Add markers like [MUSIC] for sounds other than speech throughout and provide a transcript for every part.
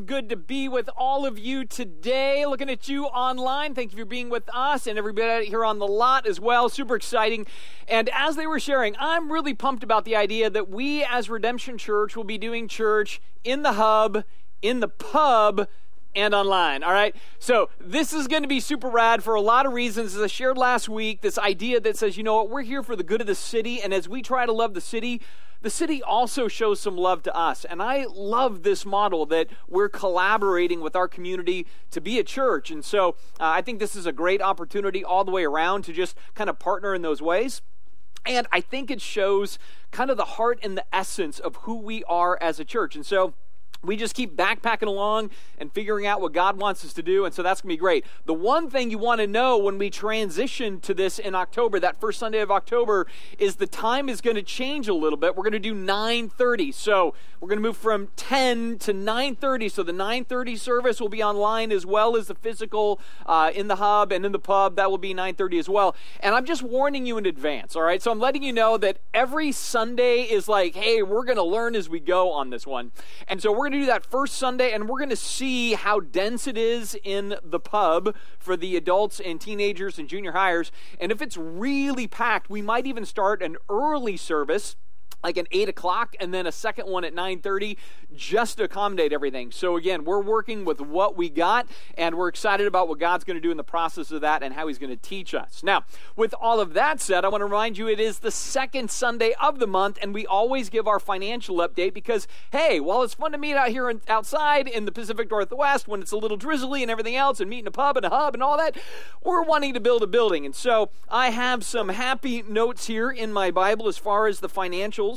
good to be with all of you today. Looking at you online. Thank you for being with us and everybody here on the lot as well. Super exciting. And as they were sharing, I'm really pumped about the idea that we as Redemption Church will be doing church in the hub, in the pub, and online. All right. So this is going to be super rad for a lot of reasons. As I shared last week, this idea that says, you know what, we're here for the good of the city. And as we try to love the city, the city also shows some love to us. And I love this model that we're collaborating with our community to be a church. And so uh, I think this is a great opportunity all the way around to just kind of partner in those ways. And I think it shows kind of the heart and the essence of who we are as a church. And so we just keep backpacking along and figuring out what God wants us to do, and so that's going to be great. The one thing you want to know when we transition to this in October, that first Sunday of October, is the time is going to change a little bit. We're going to do 9:30. So, we're going to move from 10 to 9:30. So the 9:30 service will be online as well as the physical uh, in the hub and in the pub. That will be 9:30 as well. And I'm just warning you in advance, all right? So I'm letting you know that every Sunday is like, hey, we're going to learn as we go on this one. And so we're going to do that first Sunday, and we're going to see how dense it is in the pub for the adults and teenagers and junior hires. And if it's really packed, we might even start an early service like an 8 o'clock and then a second one at 9.30 just to accommodate everything. So again we're working with what we got and we're excited about what god's going to do in the process of that and how he's going to teach us. Now with all of that said i want to remind you it is the second sunday of the month and we always give our financial update because hey while it's fun to meet out here in, outside in the pacific northwest when it's a little drizzly and everything else and meet in a pub and a hub and all that we're wanting to build a building. And so i have some happy notes here in my bible as far as the financial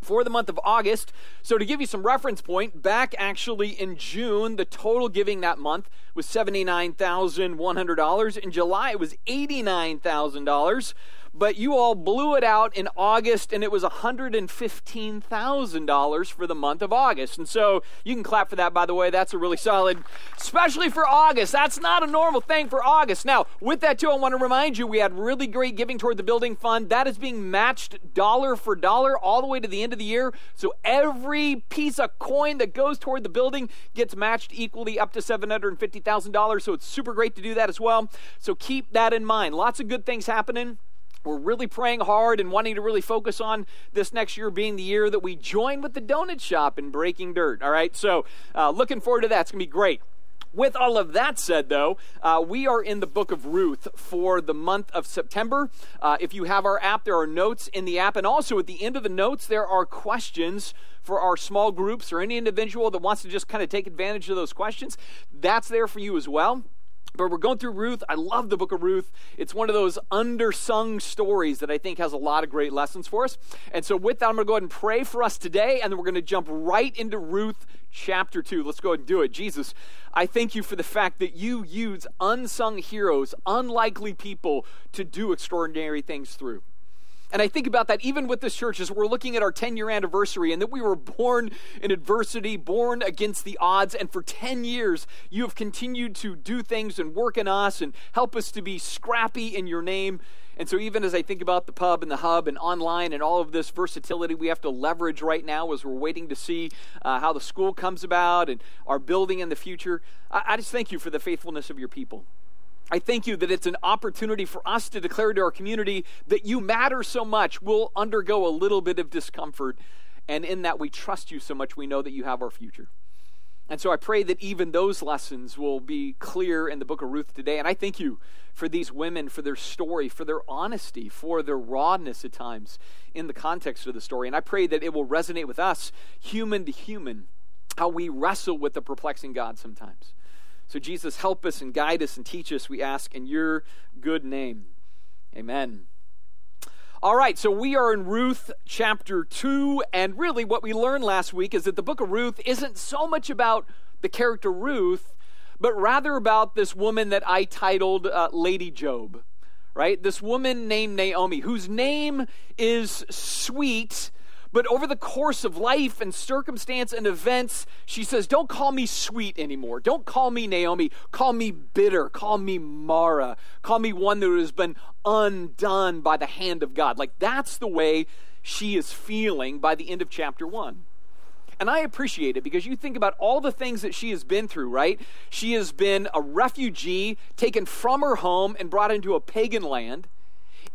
for the month of August. So, to give you some reference point, back actually in June, the total giving that month was $79,100. In July, it was $89,000 but you all blew it out in August, and it was $115,000 for the month of August. And so you can clap for that, by the way. That's a really solid, especially for August. That's not a normal thing for August. Now, with that, too, I want to remind you we had really great giving toward the building fund. That is being matched dollar for dollar all the way to the end of the year. So every piece of coin that goes toward the building gets matched equally up to $750,000. So it's super great to do that as well. So keep that in mind. Lots of good things happening we're really praying hard and wanting to really focus on this next year being the year that we join with the donut shop in breaking dirt. All right, so uh, looking forward to that. It's going to be great. With all of that said, though, uh, we are in the book of Ruth for the month of September. Uh, if you have our app, there are notes in the app. And also at the end of the notes, there are questions for our small groups or any individual that wants to just kind of take advantage of those questions. That's there for you as well. But we're going through Ruth. I love the book of Ruth. It's one of those undersung stories that I think has a lot of great lessons for us. And so, with that, I'm going to go ahead and pray for us today, and then we're going to jump right into Ruth chapter 2. Let's go ahead and do it. Jesus, I thank you for the fact that you use unsung heroes, unlikely people, to do extraordinary things through. And I think about that even with this church as we're looking at our 10 year anniversary and that we were born in adversity, born against the odds. And for 10 years, you have continued to do things and work in us and help us to be scrappy in your name. And so, even as I think about the pub and the hub and online and all of this versatility we have to leverage right now as we're waiting to see uh, how the school comes about and our building in the future, I, I just thank you for the faithfulness of your people. I thank you that it's an opportunity for us to declare to our community that you matter so much. We'll undergo a little bit of discomfort. And in that, we trust you so much, we know that you have our future. And so I pray that even those lessons will be clear in the book of Ruth today. And I thank you for these women, for their story, for their honesty, for their rawness at times in the context of the story. And I pray that it will resonate with us, human to human, how we wrestle with the perplexing God sometimes. So, Jesus, help us and guide us and teach us, we ask in your good name. Amen. All right, so we are in Ruth chapter 2, and really what we learned last week is that the book of Ruth isn't so much about the character Ruth, but rather about this woman that I titled uh, Lady Job, right? This woman named Naomi, whose name is sweet but over the course of life and circumstance and events, she says, Don't call me sweet anymore. Don't call me Naomi. Call me bitter. Call me Mara. Call me one that has been undone by the hand of God. Like that's the way she is feeling by the end of chapter one. And I appreciate it because you think about all the things that she has been through, right? She has been a refugee taken from her home and brought into a pagan land.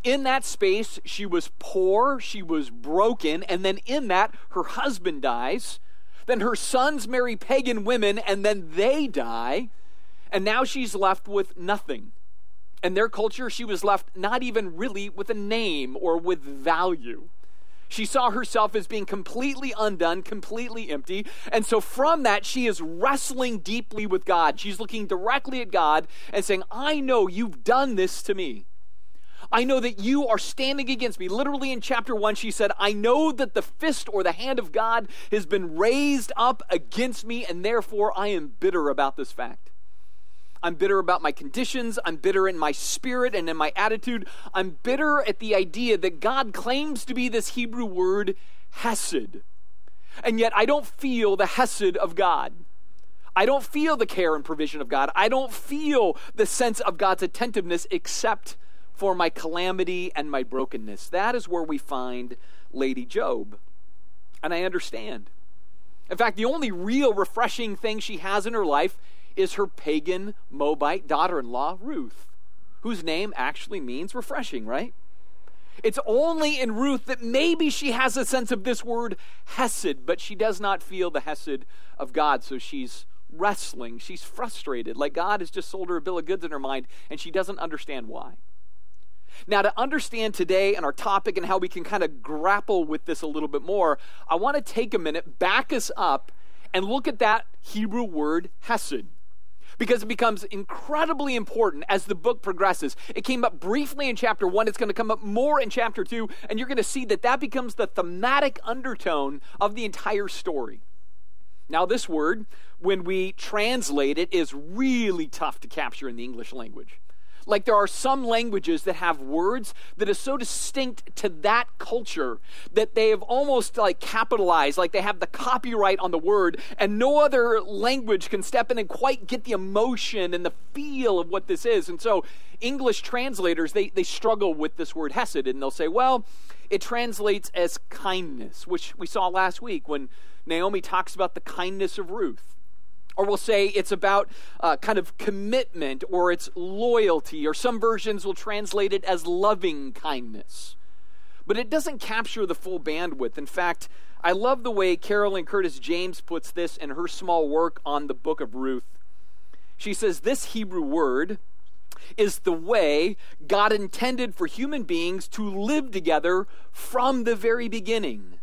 In that space, she was poor, she was broken, and then in that, her husband dies. Then her sons marry pagan women, and then they die. And now she's left with nothing. In their culture, she was left not even really with a name or with value. She saw herself as being completely undone, completely empty. And so from that, she is wrestling deeply with God. She's looking directly at God and saying, I know you've done this to me. I know that you are standing against me. Literally in chapter 1, she said, I know that the fist or the hand of God has been raised up against me, and therefore I am bitter about this fact. I'm bitter about my conditions. I'm bitter in my spirit and in my attitude. I'm bitter at the idea that God claims to be this Hebrew word, hesed. And yet I don't feel the hesed of God. I don't feel the care and provision of God. I don't feel the sense of God's attentiveness except for my calamity and my brokenness. That is where we find Lady Job. And I understand. In fact, the only real refreshing thing she has in her life is her pagan Moabite daughter in law, Ruth, whose name actually means refreshing, right? It's only in Ruth that maybe she has a sense of this word hesed, but she does not feel the hesed of God, so she's wrestling. She's frustrated, like God has just sold her a bill of goods in her mind, and she doesn't understand why. Now, to understand today and our topic and how we can kind of grapple with this a little bit more, I want to take a minute, back us up, and look at that Hebrew word hesed because it becomes incredibly important as the book progresses. It came up briefly in chapter one, it's going to come up more in chapter two, and you're going to see that that becomes the thematic undertone of the entire story. Now, this word, when we translate it, is really tough to capture in the English language. Like there are some languages that have words that are so distinct to that culture that they have almost like capitalized, like they have the copyright on the word, and no other language can step in and quite get the emotion and the feel of what this is. And so English translators, they, they struggle with this word hesed, and they'll say, well, it translates as kindness, which we saw last week when Naomi talks about the kindness of Ruth. Or we'll say it's about uh, kind of commitment or it's loyalty, or some versions will translate it as loving kindness. But it doesn't capture the full bandwidth. In fact, I love the way Carolyn Curtis James puts this in her small work on the book of Ruth. She says, This Hebrew word is the way God intended for human beings to live together from the very beginning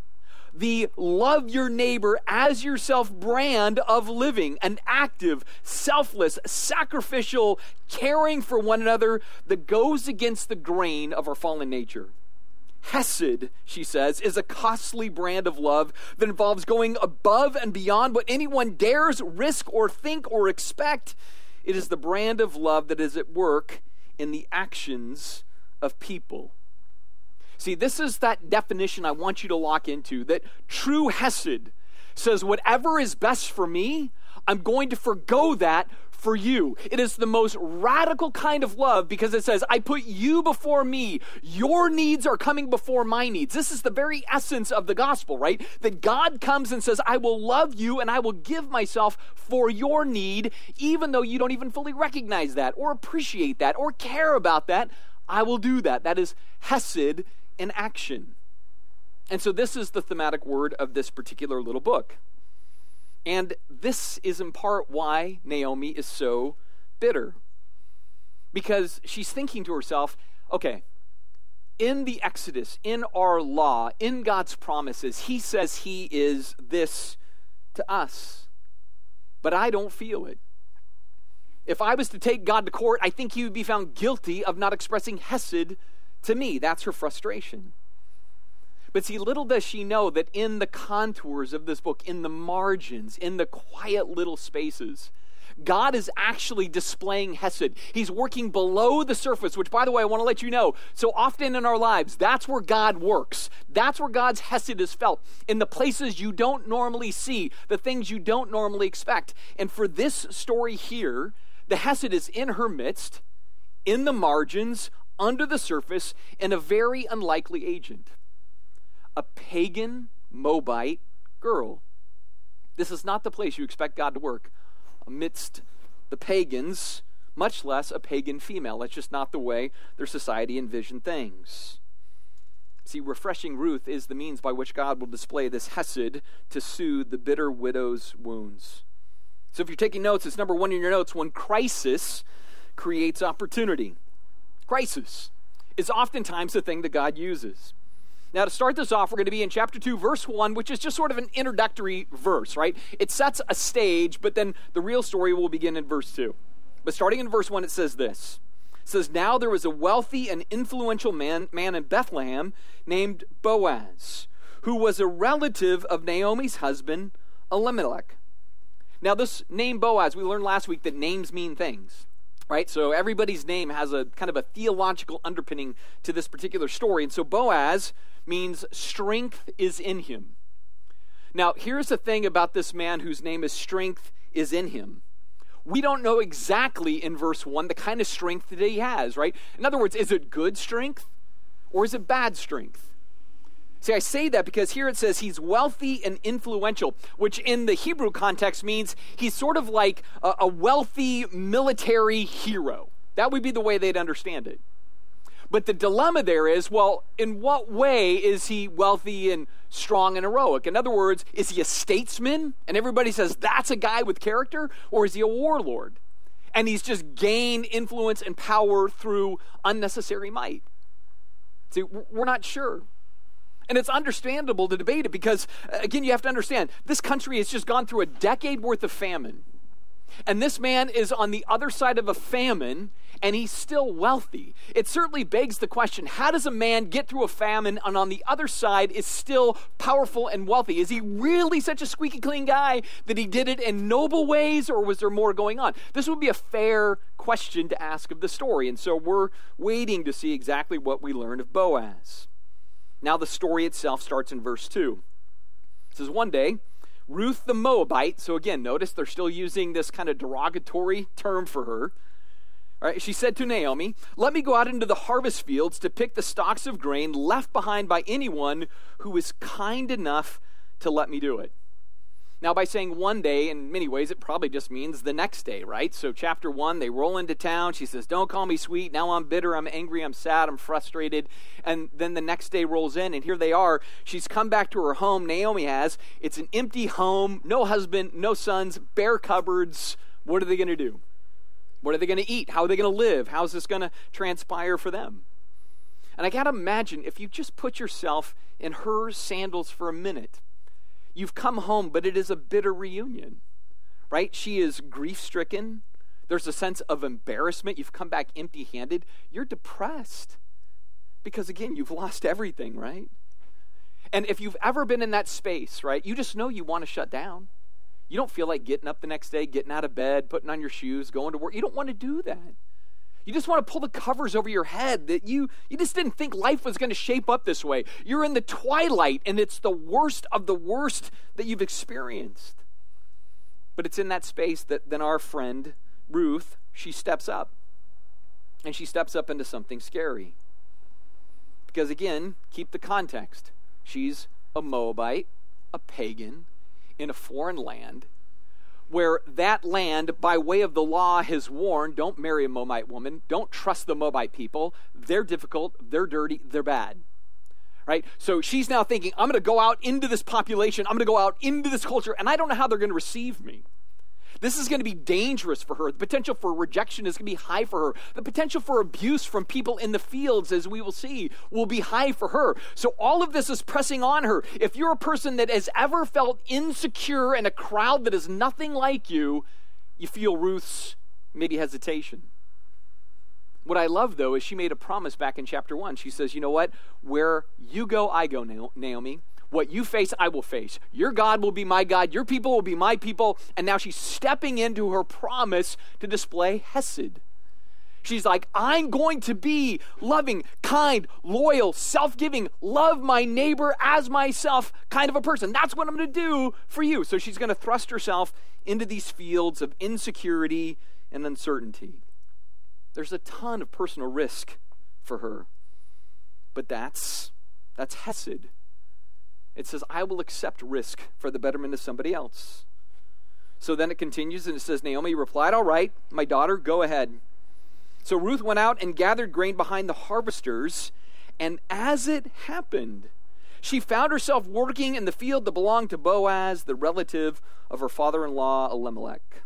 the love your neighbor as yourself brand of living, an active, selfless, sacrificial, caring for one another that goes against the grain of our fallen nature. Hesed, she says, is a costly brand of love that involves going above and beyond what anyone dares risk or think or expect. It is the brand of love that is at work in the actions of people. See, this is that definition I want you to lock into that true Hesed says, whatever is best for me, I'm going to forego that for you. It is the most radical kind of love because it says, I put you before me. Your needs are coming before my needs. This is the very essence of the gospel, right? That God comes and says, I will love you and I will give myself for your need, even though you don't even fully recognize that or appreciate that or care about that. I will do that. That is Hesed in action. And so, this is the thematic word of this particular little book. And this is in part why Naomi is so bitter. Because she's thinking to herself, okay, in the Exodus, in our law, in God's promises, He says He is this to us. But I don't feel it. If I was to take God to court, I think He would be found guilty of not expressing Hesed to me. That's her frustration. But see, little does she know that in the contours of this book, in the margins, in the quiet little spaces, God is actually displaying Hesed. He's working below the surface, which, by the way, I want to let you know. So often in our lives, that's where God works. That's where God's Hesed is felt, in the places you don't normally see, the things you don't normally expect. And for this story here, the Hesed is in her midst, in the margins, under the surface and a very unlikely agent a pagan Moabite girl. This is not the place you expect God to work amidst the pagans, much less a pagan female. That's just not the way their society envisioned things. See, refreshing Ruth is the means by which God will display this hesed to soothe the bitter widow's wounds. So if you're taking notes, it's number one in your notes when crisis creates opportunity. Crisis is oftentimes the thing that God uses. Now, to start this off, we're going to be in chapter 2, verse 1, which is just sort of an introductory verse, right? It sets a stage, but then the real story will begin in verse 2. But starting in verse 1, it says this It says, Now there was a wealthy and influential man, man in Bethlehem named Boaz, who was a relative of Naomi's husband, Elimelech. Now, this name Boaz, we learned last week that names mean things right? So everybody's name has a kind of a theological underpinning to this particular story. And so Boaz means strength is in him. Now, here's the thing about this man whose name is strength is in him. We don't know exactly in verse 1 the kind of strength that he has, right? In other words, is it good strength or is it bad strength? See, I say that because here it says he's wealthy and influential, which in the Hebrew context means he's sort of like a, a wealthy military hero. That would be the way they'd understand it. But the dilemma there is well, in what way is he wealthy and strong and heroic? In other words, is he a statesman? And everybody says that's a guy with character? Or is he a warlord? And he's just gained influence and power through unnecessary might. See, we're not sure. And it's understandable to debate it because, uh, again, you have to understand this country has just gone through a decade worth of famine. And this man is on the other side of a famine and he's still wealthy. It certainly begs the question how does a man get through a famine and on the other side is still powerful and wealthy? Is he really such a squeaky clean guy that he did it in noble ways or was there more going on? This would be a fair question to ask of the story. And so we're waiting to see exactly what we learn of Boaz. Now, the story itself starts in verse 2. It says, One day, Ruth the Moabite, so again, notice they're still using this kind of derogatory term for her. All right, she said to Naomi, Let me go out into the harvest fields to pick the stalks of grain left behind by anyone who is kind enough to let me do it. Now, by saying one day, in many ways, it probably just means the next day, right? So, chapter one, they roll into town. She says, Don't call me sweet. Now I'm bitter. I'm angry. I'm sad. I'm frustrated. And then the next day rolls in, and here they are. She's come back to her home. Naomi has. It's an empty home, no husband, no sons, bare cupboards. What are they going to do? What are they going to eat? How are they going to live? How's this going to transpire for them? And I got to imagine if you just put yourself in her sandals for a minute You've come home, but it is a bitter reunion, right? She is grief stricken. There's a sense of embarrassment. You've come back empty handed. You're depressed because, again, you've lost everything, right? And if you've ever been in that space, right, you just know you want to shut down. You don't feel like getting up the next day, getting out of bed, putting on your shoes, going to work. You don't want to do that. You just want to pull the covers over your head that you you just didn't think life was going to shape up this way. You're in the twilight and it's the worst of the worst that you've experienced. But it's in that space that then our friend Ruth, she steps up. And she steps up into something scary. Because again, keep the context. She's a Moabite, a pagan in a foreign land where that land, by way of the law, has warned don't marry a Moabite woman, don't trust the Moabite people. They're difficult, they're dirty, they're bad. Right? So she's now thinking, I'm going to go out into this population, I'm going to go out into this culture, and I don't know how they're going to receive me. This is going to be dangerous for her. The potential for rejection is going to be high for her. The potential for abuse from people in the fields, as we will see, will be high for her. So all of this is pressing on her. If you're a person that has ever felt insecure in a crowd that is nothing like you, you feel Ruth's maybe hesitation. What I love, though, is she made a promise back in chapter 1. She says, You know what? Where you go, I go, Naomi. What you face, I will face. Your God will be my God. Your people will be my people. And now she's stepping into her promise to display Hesed. She's like, I'm going to be loving, kind, loyal, self giving, love my neighbor as myself kind of a person. That's what I'm going to do for you. So she's going to thrust herself into these fields of insecurity and uncertainty. There's a ton of personal risk for her. But that's that's Hesed. It says, I will accept risk for the betterment of somebody else. So then it continues and it says, Naomi replied, All right, my daughter, go ahead. So Ruth went out and gathered grain behind the harvesters, and as it happened, she found herself working in the field that belonged to Boaz, the relative of her father in law, Elimelech.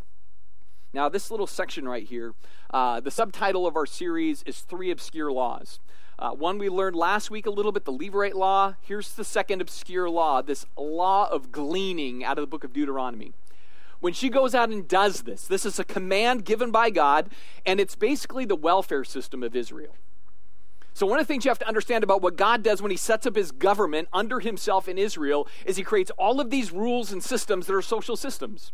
Now, this little section right here, uh, the subtitle of our series is Three Obscure Laws. Uh, one we learned last week a little bit, the Levirate Law. Here's the second obscure law, this law of gleaning out of the book of Deuteronomy when she goes out and does this, this is a command given by God, and it's basically the welfare system of Israel. So, one of the things you have to understand about what God does when He sets up His government under Himself in Israel is He creates all of these rules and systems that are social systems.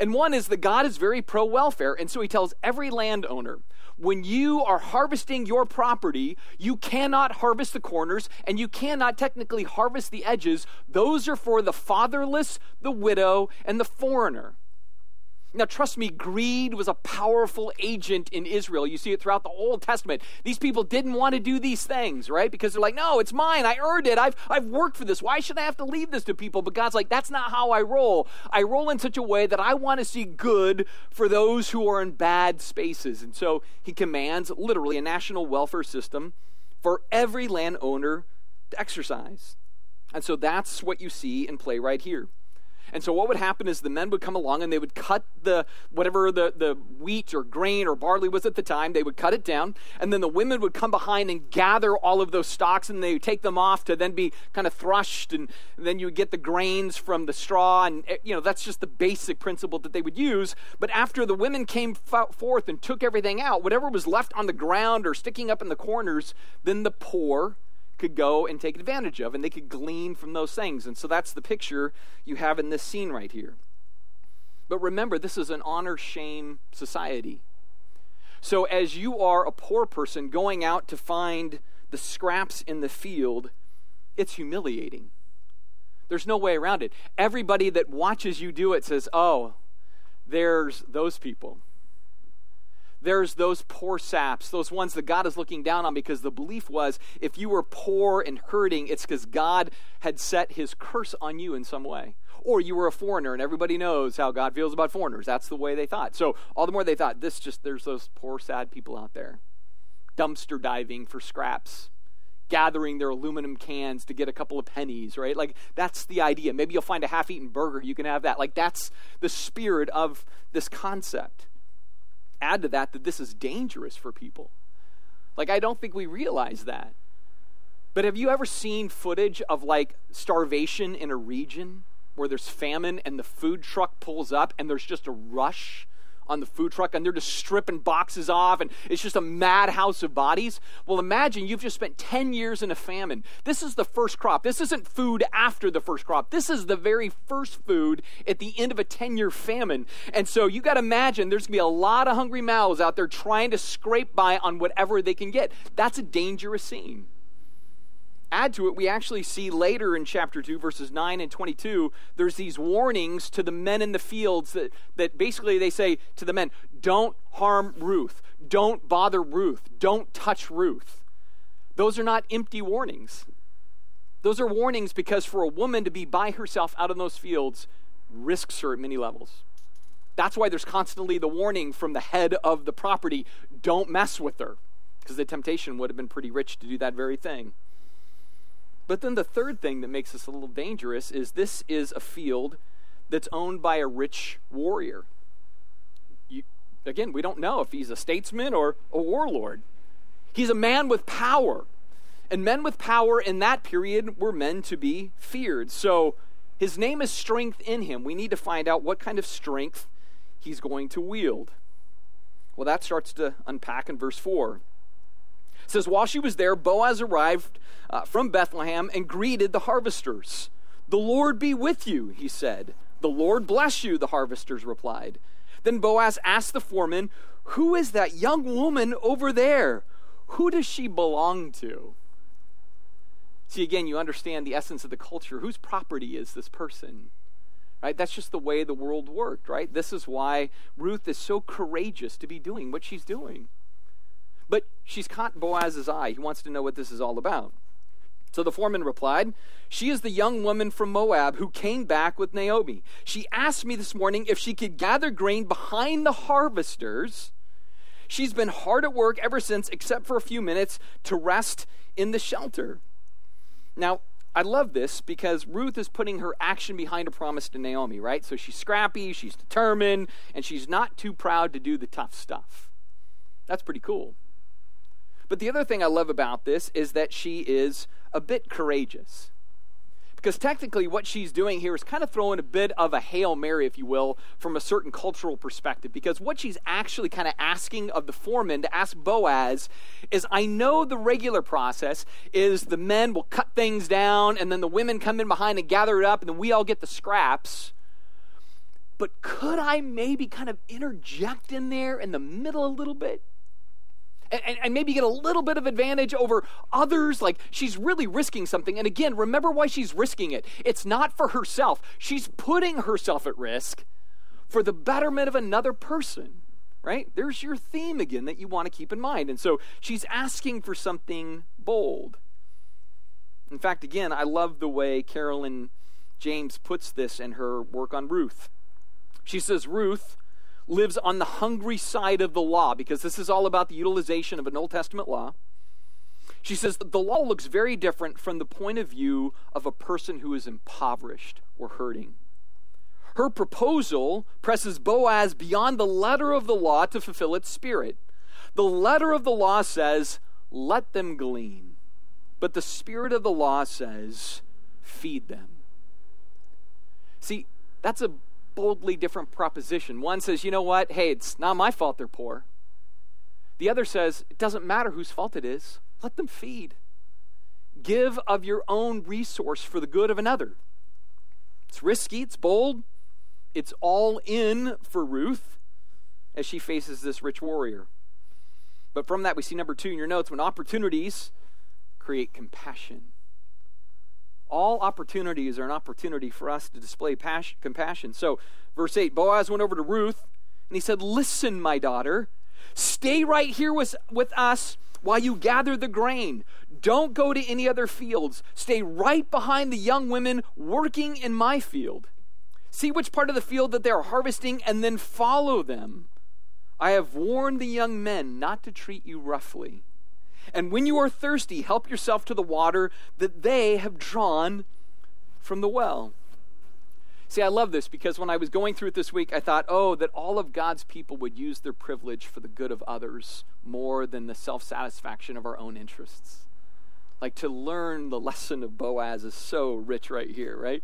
And one is that God is very pro welfare, and so He tells every landowner when you are harvesting your property, you cannot harvest the corners and you cannot technically harvest the edges. Those are for the fatherless, the widow, and the foreigner. Now, trust me, greed was a powerful agent in Israel. You see it throughout the Old Testament. These people didn't want to do these things, right? Because they're like, no, it's mine. I earned it. I've, I've worked for this. Why should I have to leave this to people? But God's like, that's not how I roll. I roll in such a way that I want to see good for those who are in bad spaces. And so he commands literally a national welfare system for every landowner to exercise. And so that's what you see in play right here. And so what would happen is the men would come along and they would cut the whatever the, the wheat or grain or barley was at the time, they would cut it down, and then the women would come behind and gather all of those stalks and they would take them off to then be kind of thrushed and, and then you would get the grains from the straw and eh, you know that's just the basic principle that they would use. But after the women came forth and took everything out, whatever was left on the ground or sticking up in the corners, then the poor could go and take advantage of, and they could glean from those things. And so that's the picture you have in this scene right here. But remember, this is an honor shame society. So as you are a poor person going out to find the scraps in the field, it's humiliating. There's no way around it. Everybody that watches you do it says, oh, there's those people there's those poor saps, those ones that God is looking down on because the belief was if you were poor and hurting, it's because God had set his curse on you in some way. Or you were a foreigner, and everybody knows how God feels about foreigners. That's the way they thought. So, all the more they thought, this just, there's those poor, sad people out there dumpster diving for scraps gathering their aluminum cans to get a couple of pennies, right? Like, that's the idea. Maybe you'll find a half eaten burger, you can have that. Like, that's the spirit of this concept add to that that this is dangerous for people. Like, I don't think we realize that. But have you ever seen footage of like starvation in a region where there's famine and the food truck pulls up and there's just a rush on the food truck and they're just stripping boxes off and it's just a madhouse of bodies. Well, imagine you've just spent 10 years in a famine. This is the first crop. This isn't food after the first crop. This is the very first food at the end of a 10 year famine. And so you got to imagine there's going to be a lot of hungry mouths out there trying to scrape by on whatever they can get. That's a dangerous scene add to it, we actually see later in chapter 2, verses 9 and 22, there's these warnings to the men in the fields that, that basically they say to the men, don't harm Ruth, don't bother Ruth, don't touch Ruth. Those are not empty warnings. Those are warnings because for a woman to be by herself out in those fields risks her at many levels. That's why there's constantly the warning from the head of the property don't mess with her, because the temptation would have been pretty rich to do that very thing. But then the third thing that makes this a little dangerous is this is a field that's owned by a rich warrior. You, again, we don't know if he's a statesman or a warlord. He's a man with power. And men with power in that period were men to be feared. So his name is strength in him. We need to find out what kind of strength he's going to wield. Well, that starts to unpack in verse 4 says, While she was there, Boaz arrived uh, from Bethlehem and greeted the harvesters. The Lord be with you, he said. The Lord bless you, the harvesters replied. Then Boaz asked the foreman, Who is that young woman over there? Who does she belong to? See, again, you understand the essence of the culture. Whose property is this person? Right? That's just the way the world worked, right? This is why Ruth is so courageous to be doing what she's doing. But she's caught Boaz's eye. He wants to know what this is all about. So the foreman replied, She is the young woman from Moab who came back with Naomi. She asked me this morning if she could gather grain behind the harvesters. She's been hard at work ever since, except for a few minutes to rest in the shelter. Now, I love this because Ruth is putting her action behind a promise to Naomi, right? So she's scrappy, she's determined, and she's not too proud to do the tough stuff. That's pretty cool. But the other thing I love about this is that she is a bit courageous. Because technically, what she's doing here is kind of throwing a bit of a Hail Mary, if you will, from a certain cultural perspective. Because what she's actually kind of asking of the foreman to ask Boaz is I know the regular process is the men will cut things down, and then the women come in behind and gather it up, and then we all get the scraps. But could I maybe kind of interject in there in the middle a little bit? And, and, maybe get a little bit of advantage over others. Like she's really risking something. And again, remember why she's risking it. It's not for herself, she's putting herself at risk for the betterment of another person, right? There's your theme again that you want to keep in mind. And so she's asking for something bold. In fact, again, I love the way Carolyn James puts this in her work on Ruth. She says, Ruth lives on the hungry side of the law because this is all about the utilization of an Old Testament law. She says that the law looks very different from the point of view of a person who is impoverished or hurting. Her proposal presses Boaz beyond the letter of the law to fulfill its spirit. The letter of the law says, let them glean. But the spirit of the law says, feed them. See, that's a boldly different proposition. One says, you know what? Hey, it's not my fault they're poor. The other says, it doesn't matter whose fault it is, let them feed. Give of your own resource for the good of another. It's risky, it's bold, it's all in for Ruth as she faces this rich warrior. But from that, we see number two in your notes when opportunities create compassion all opportunities are an opportunity for us to display passion, compassion. So, verse 8 Boaz went over to Ruth and he said, Listen, my daughter, stay right here with, with us while you gather the grain. Don't go to any other fields. Stay right behind the young women working in my field. See which part of the field that they are harvesting and then follow them. I have warned the young men not to treat you roughly. And when you are thirsty, help yourself to the water that they have drawn from the well. See, I love this because when I was going through it this week, I thought, oh, that all of God's people would use their privilege for the good of others more than the self satisfaction of our own interests. Like to learn the lesson of Boaz is so rich right here, right?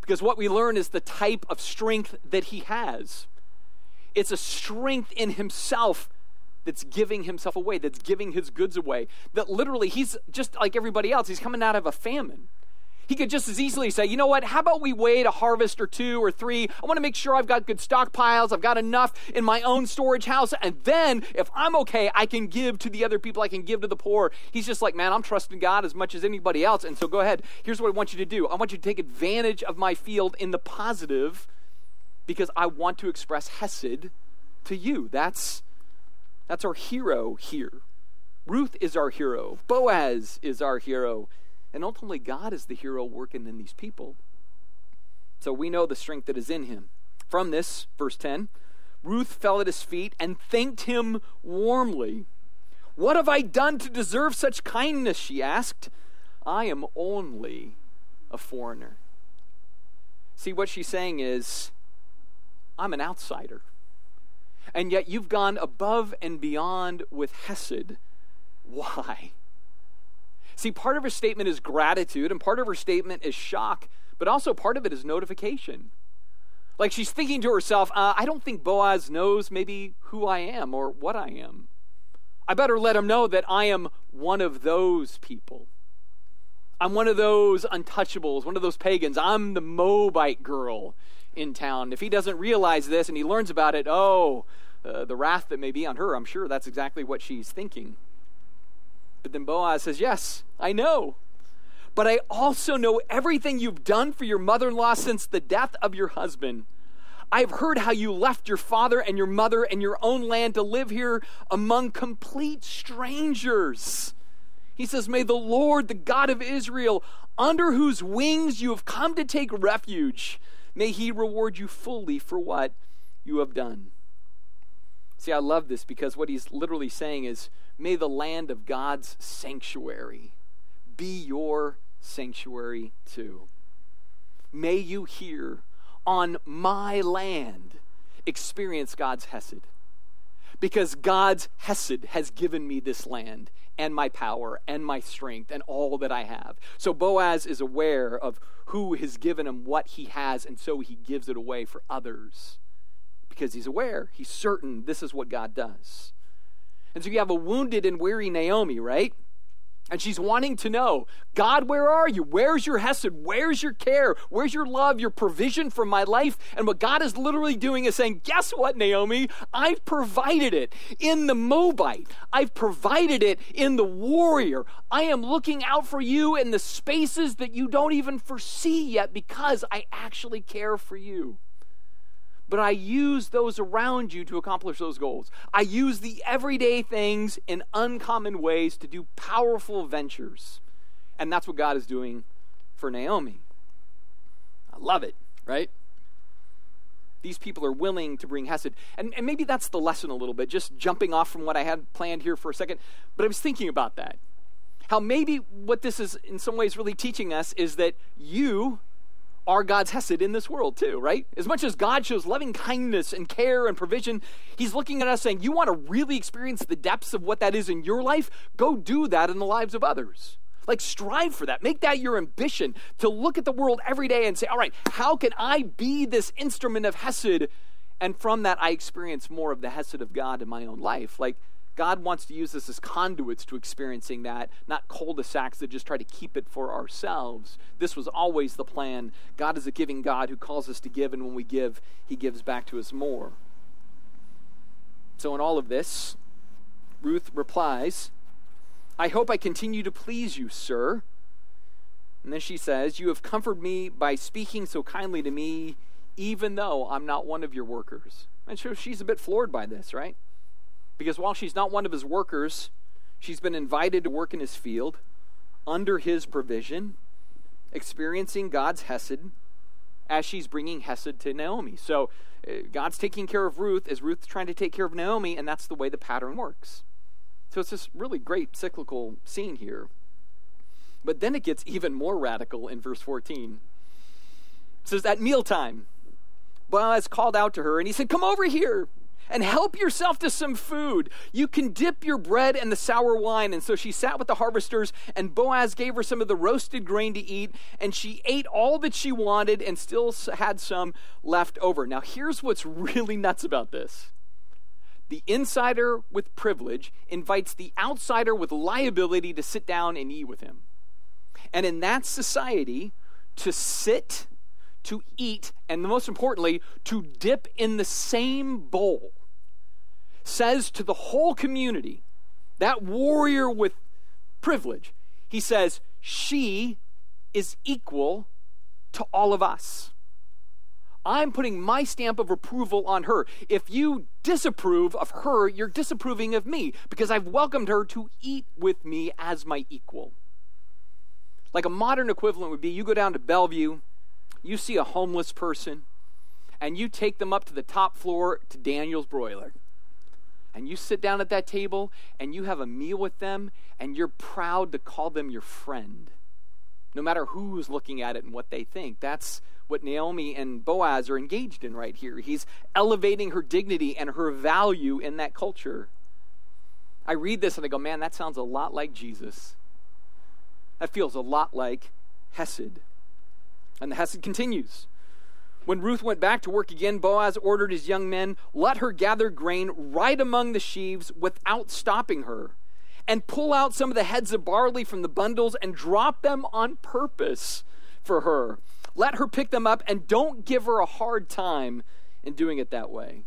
Because what we learn is the type of strength that he has. It's a strength in himself that's giving himself away, that's giving his goods away. That literally, he's just like everybody else, he's coming out of a famine. He could just as easily say, you know what, how about we wait a harvest or two or three? I want to make sure I've got good stockpiles, I've got enough in my own storage house, and then if I'm okay, I can give to the other people, I can give to the poor. He's just like, man, I'm trusting God as much as anybody else. And so go ahead, here's what I want you to do I want you to take advantage of my field in the positive because I want to express Hesed to you. That's that's our hero here. Ruth is our hero. Boaz is our hero. And ultimately, God is the hero working in these people. So we know the strength that is in him. From this, verse 10, Ruth fell at his feet and thanked him warmly. What have I done to deserve such kindness? she asked. I am only a foreigner. See, what she's saying is, I'm an outsider and yet you've gone above and beyond with Hesed. Why? See, part of her statement is gratitude, and part of her statement is shock, but also part of it is notification. Like she's thinking to herself, uh, I don't think Boaz knows maybe who I am or what I am. I better let him know that I am one of those people. I'm one of those untouchables, one of those pagans. I'm the Moabite girl in town. If he doesn't realize this and he learns about it, oh, uh, the wrath that may be on her, I'm sure that's exactly what she's thinking. But then Boaz says, Yes, I know. But I also know everything you've done for your mother in law since the death of your husband. I've heard how you left your father and your mother and your own land to live here among complete strangers. He says, May the Lord, the God of Israel, under whose wings you have come to take refuge, may he reward you fully for what you have done. See, I love this because what he's literally saying is, May the land of God's sanctuary be your sanctuary too. May you here on my land experience God's Hesed. Because God's Hesed has given me this land and my power and my strength and all that I have. So Boaz is aware of who has given him what he has, and so he gives it away for others. Because he's aware, he's certain this is what God does. And so you have a wounded and weary Naomi, right? And she's wanting to know, God, where are you? Where's your Hesed? Where's your care? Where's your love, your provision for my life? And what God is literally doing is saying, Guess what, Naomi? I've provided it in the Moabite. I've provided it in the warrior. I am looking out for you in the spaces that you don't even foresee yet because I actually care for you but I use those around you to accomplish those goals. I use the everyday things in uncommon ways to do powerful ventures. And that's what God is doing for Naomi. I love it, right? These people are willing to bring Hesed. And, and maybe that's the lesson a little bit, just jumping off from what I had planned here for a second. But I was thinking about that. How maybe what this is in some ways really teaching us is that you are God's Hesed in this world, too, right? As much as God shows loving kindness and care and provision, He's looking at us saying, You want to really experience the depths of what that is in your life? Go do that in the lives of others. Like, strive for that. Make that your ambition to look at the world every day and say, All right, how can I be this instrument of Hesed? And from that, I experience more of the Hesed of God in my own life. Like, God wants to use us as conduits to experiencing that, not cul de sacs that just try to keep it for ourselves. This was always the plan. God is a giving God who calls us to give, and when we give, He gives back to us more. So, in all of this, Ruth replies, I hope I continue to please you, sir. And then she says, You have comforted me by speaking so kindly to me, even though I'm not one of your workers. And so she's a bit floored by this, right? Because while she's not one of his workers, she's been invited to work in his field under his provision, experiencing God's Hesed as she's bringing Hesed to Naomi. So uh, God's taking care of Ruth as Ruth's trying to take care of Naomi, and that's the way the pattern works. So it's this really great cyclical scene here. But then it gets even more radical in verse 14. It says, At mealtime, Boaz called out to her, and he said, Come over here and help yourself to some food. You can dip your bread in the sour wine. And so she sat with the harvesters, and Boaz gave her some of the roasted grain to eat, and she ate all that she wanted and still had some left over. Now, here's what's [LAUGHS] really nuts about this. The insider with privilege invites the outsider with liability to sit down and eat with him. And in that society, to sit, to eat, and most importantly, to dip in the same bowl says to the whole community, that warrior with privilege, he says, she is equal to all of us. I'm putting my stamp of approval on her. If you disapprove of her, you're disapproving of me because I've welcomed her to eat with me as my equal. Like a modern equivalent would be you go down to Bellevue, you see a homeless person, and you take them up to the top floor to Daniel's Broiler and you sit down at that table and you have a meal with them and you're proud to call them your friend, no matter who's looking at it and what they think. That's what Naomi and Boaz are engaged in right here. He's elevating her dignity and her value in that culture. I read this and I go, man, that sounds a lot like Jesus. That feels a lot like Hesed. And the Hesed continues. When Ruth went back to work again, Boaz ordered his young men, Let her gather grain right among the sheaves without stopping her, and pull out some of the heads of barley from the bundles and drop them on purpose for her. Let her pick them up and don't give her a hard time in doing it that way.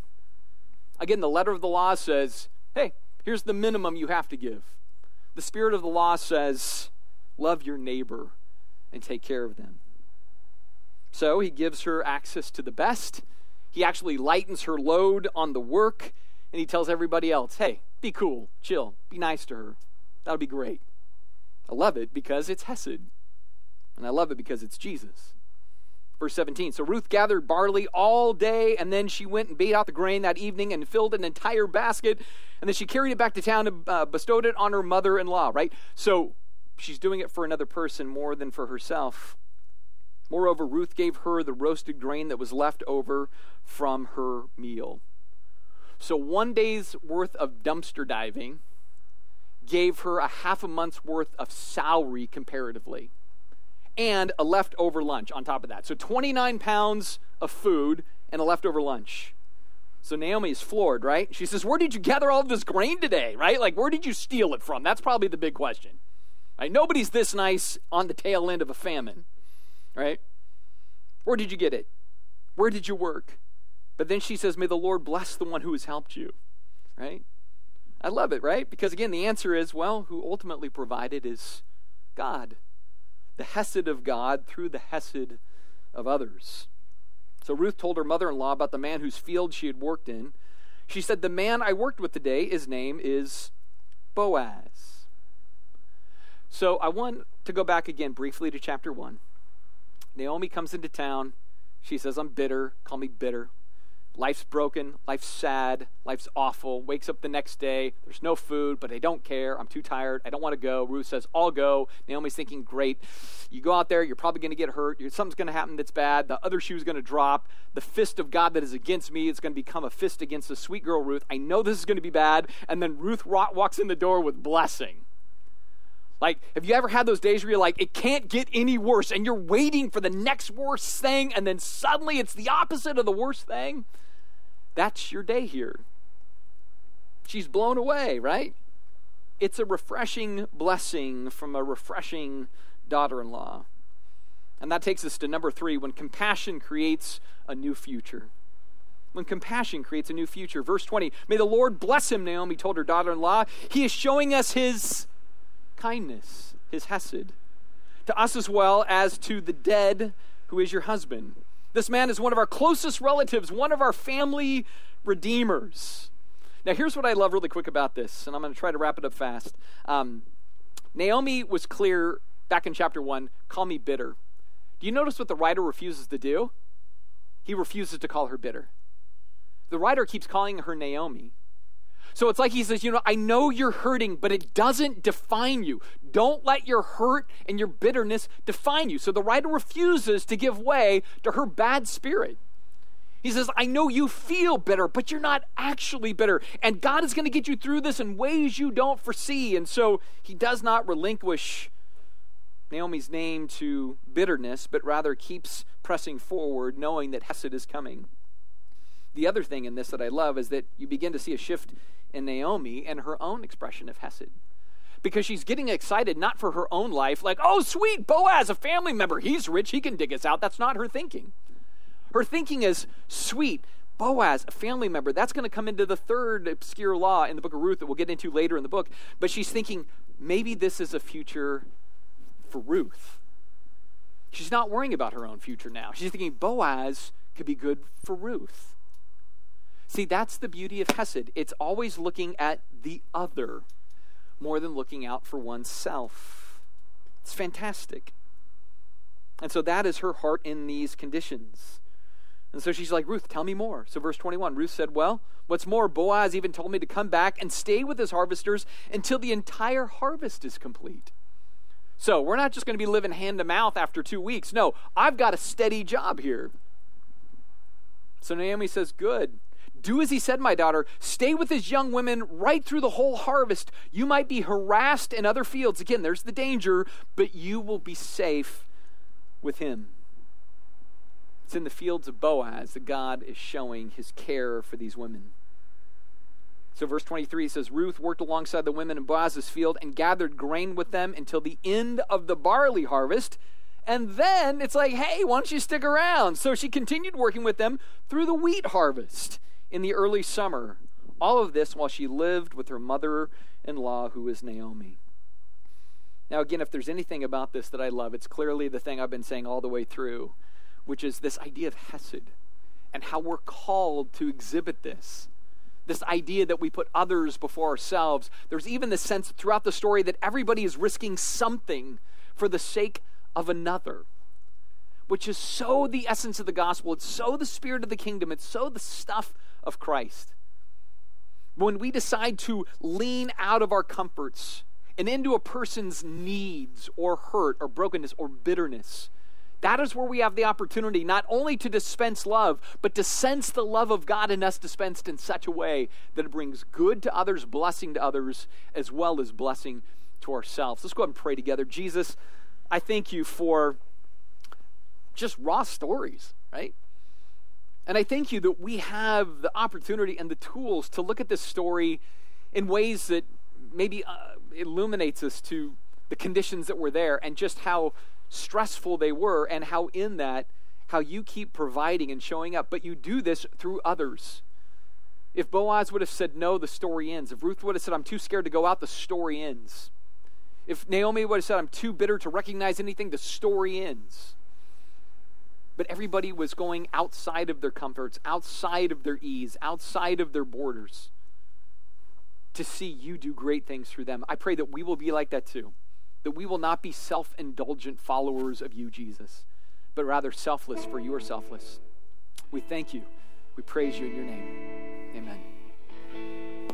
Again, the letter of the law says, Hey, here's the minimum you have to give. The spirit of the law says, Love your neighbor and take care of them. So he gives her access to the best. He actually lightens her load on the work, and he tells everybody else, hey, be cool, chill, be nice to her. That'll be great. I love it because it's Hesed. And I love it because it's Jesus. Verse 17 So Ruth gathered barley all day, and then she went and beat out the grain that evening and filled an entire basket. And then she carried it back to town and uh, bestowed it on her mother in law, right? So she's doing it for another person more than for herself. Moreover, Ruth gave her the roasted grain that was left over from her meal. So one day's worth of dumpster diving gave her a half a month's worth of salary comparatively and a leftover lunch on top of that. So 29 pounds of food and a leftover lunch. So Naomi is floored, right? She says, Where did you gather all of this grain today, right? Like, where did you steal it from? That's probably the big question. Right? Nobody's this nice on the tail end of a famine, right? Where did you get it? Where did you work? But then she says, May the Lord bless the one who has helped you, right? I love it, right? Because again, the answer is, well, who ultimately provided is God the Hesed of God through the Hesed of others. So Ruth told her mother in law about the man whose field she had worked in. She said, The man I worked with today, his name is Boaz. So I want to go back again briefly to chapter 1. Naomi comes into town. She says, I'm bitter. Call me bitter. Life's broken, life's sad, life's awful. Wakes up the next day, there's no food, but I don't care. I'm too tired. I don't want to go. Ruth says, I'll go. Naomi's thinking, great. You go out there, you're probably going to get hurt. Something's going to happen that's bad. The other shoe's going to drop. The fist of God that is against me is going to become a fist against the sweet girl Ruth. I know this is going to be bad. And then Ruth walks in the door with blessing. Like, have you ever had those days where you're like, it can't get any worse, and you're waiting for the next worst thing, and then suddenly it's the opposite of the worst thing? That's your day here. She's blown away, right? It's a refreshing blessing from a refreshing daughter in law. And that takes us to number three when compassion creates a new future. When compassion creates a new future. Verse 20 May the Lord bless him, Naomi told her daughter in law. He is showing us his kindness, his hesed, to us as well as to the dead who is your husband. This man is one of our closest relatives, one of our family redeemers. Now, here's what I love really quick about this, and I'm going to try to wrap it up fast. Um, Naomi was clear back in chapter 1 call me bitter. Do you notice what the writer refuses to do? He refuses to call her bitter. The writer keeps calling her Naomi. So it's like he says, you know, I know you're hurting, but it doesn't define you. Don't let your hurt and your bitterness define you. So the writer refuses to give way to her bad spirit. He says, I know you feel bitter, but you're not actually bitter. And God is going to get you through this in ways you don't foresee. And so he does not relinquish Naomi's name to bitterness, but rather keeps pressing forward, knowing that Hesed is coming. The other thing in this that I love is that you begin to see a shift in Naomi and her own expression of Hesed. Because she's getting excited not for her own life, like, oh, sweet, Boaz, a family member. He's rich. He can dig us out. That's not her thinking. Her thinking is, sweet, Boaz, a family member. That's going to come into the third obscure law in the book of Ruth that we'll get into later in the book. But she's thinking, maybe this is a future for Ruth. She's not worrying about her own future now. She's thinking, Boaz could be good for Ruth. See, that's the beauty of Hesed. It's always looking at the other more than looking out for oneself. It's fantastic. And so that is her heart in these conditions. And so she's like, Ruth, tell me more. So, verse 21, Ruth said, Well, what's more, Boaz even told me to come back and stay with his harvesters until the entire harvest is complete. So, we're not just going to be living hand to mouth after two weeks. No, I've got a steady job here. So, Naomi says, Good. Do as he said, my daughter. Stay with his young women right through the whole harvest. You might be harassed in other fields. Again, there's the danger, but you will be safe with him. It's in the fields of Boaz that God is showing his care for these women. So, verse 23 says Ruth worked alongside the women in Boaz's field and gathered grain with them until the end of the barley harvest. And then it's like, hey, why don't you stick around? So she continued working with them through the wheat harvest in the early summer. All of this while she lived with her mother in law, who is Naomi. Now, again, if there's anything about this that I love, it's clearly the thing I've been saying all the way through, which is this idea of Hesed and how we're called to exhibit this this idea that we put others before ourselves. There's even the sense throughout the story that everybody is risking something for the sake of another, which is so the essence of the gospel. It's so the spirit of the kingdom. It's so the stuff of Christ. When we decide to lean out of our comforts and into a person's needs or hurt or brokenness or bitterness, that is where we have the opportunity not only to dispense love, but to sense the love of God in us dispensed in such a way that it brings good to others, blessing to others, as well as blessing to ourselves. Let's go ahead and pray together. Jesus, I thank you for just raw stories, right? And I thank you that we have the opportunity and the tools to look at this story in ways that maybe uh, illuminates us to the conditions that were there and just how stressful they were, and how in that, how you keep providing and showing up. But you do this through others. If Boaz would have said no, the story ends. If Ruth would have said, I'm too scared to go out, the story ends. If Naomi would have said, I'm too bitter to recognize anything, the story ends. But everybody was going outside of their comforts, outside of their ease, outside of their borders to see you do great things through them. I pray that we will be like that too that we will not be self indulgent followers of you, Jesus, but rather selfless for you are selfless. We thank you. We praise you in your name. Amen.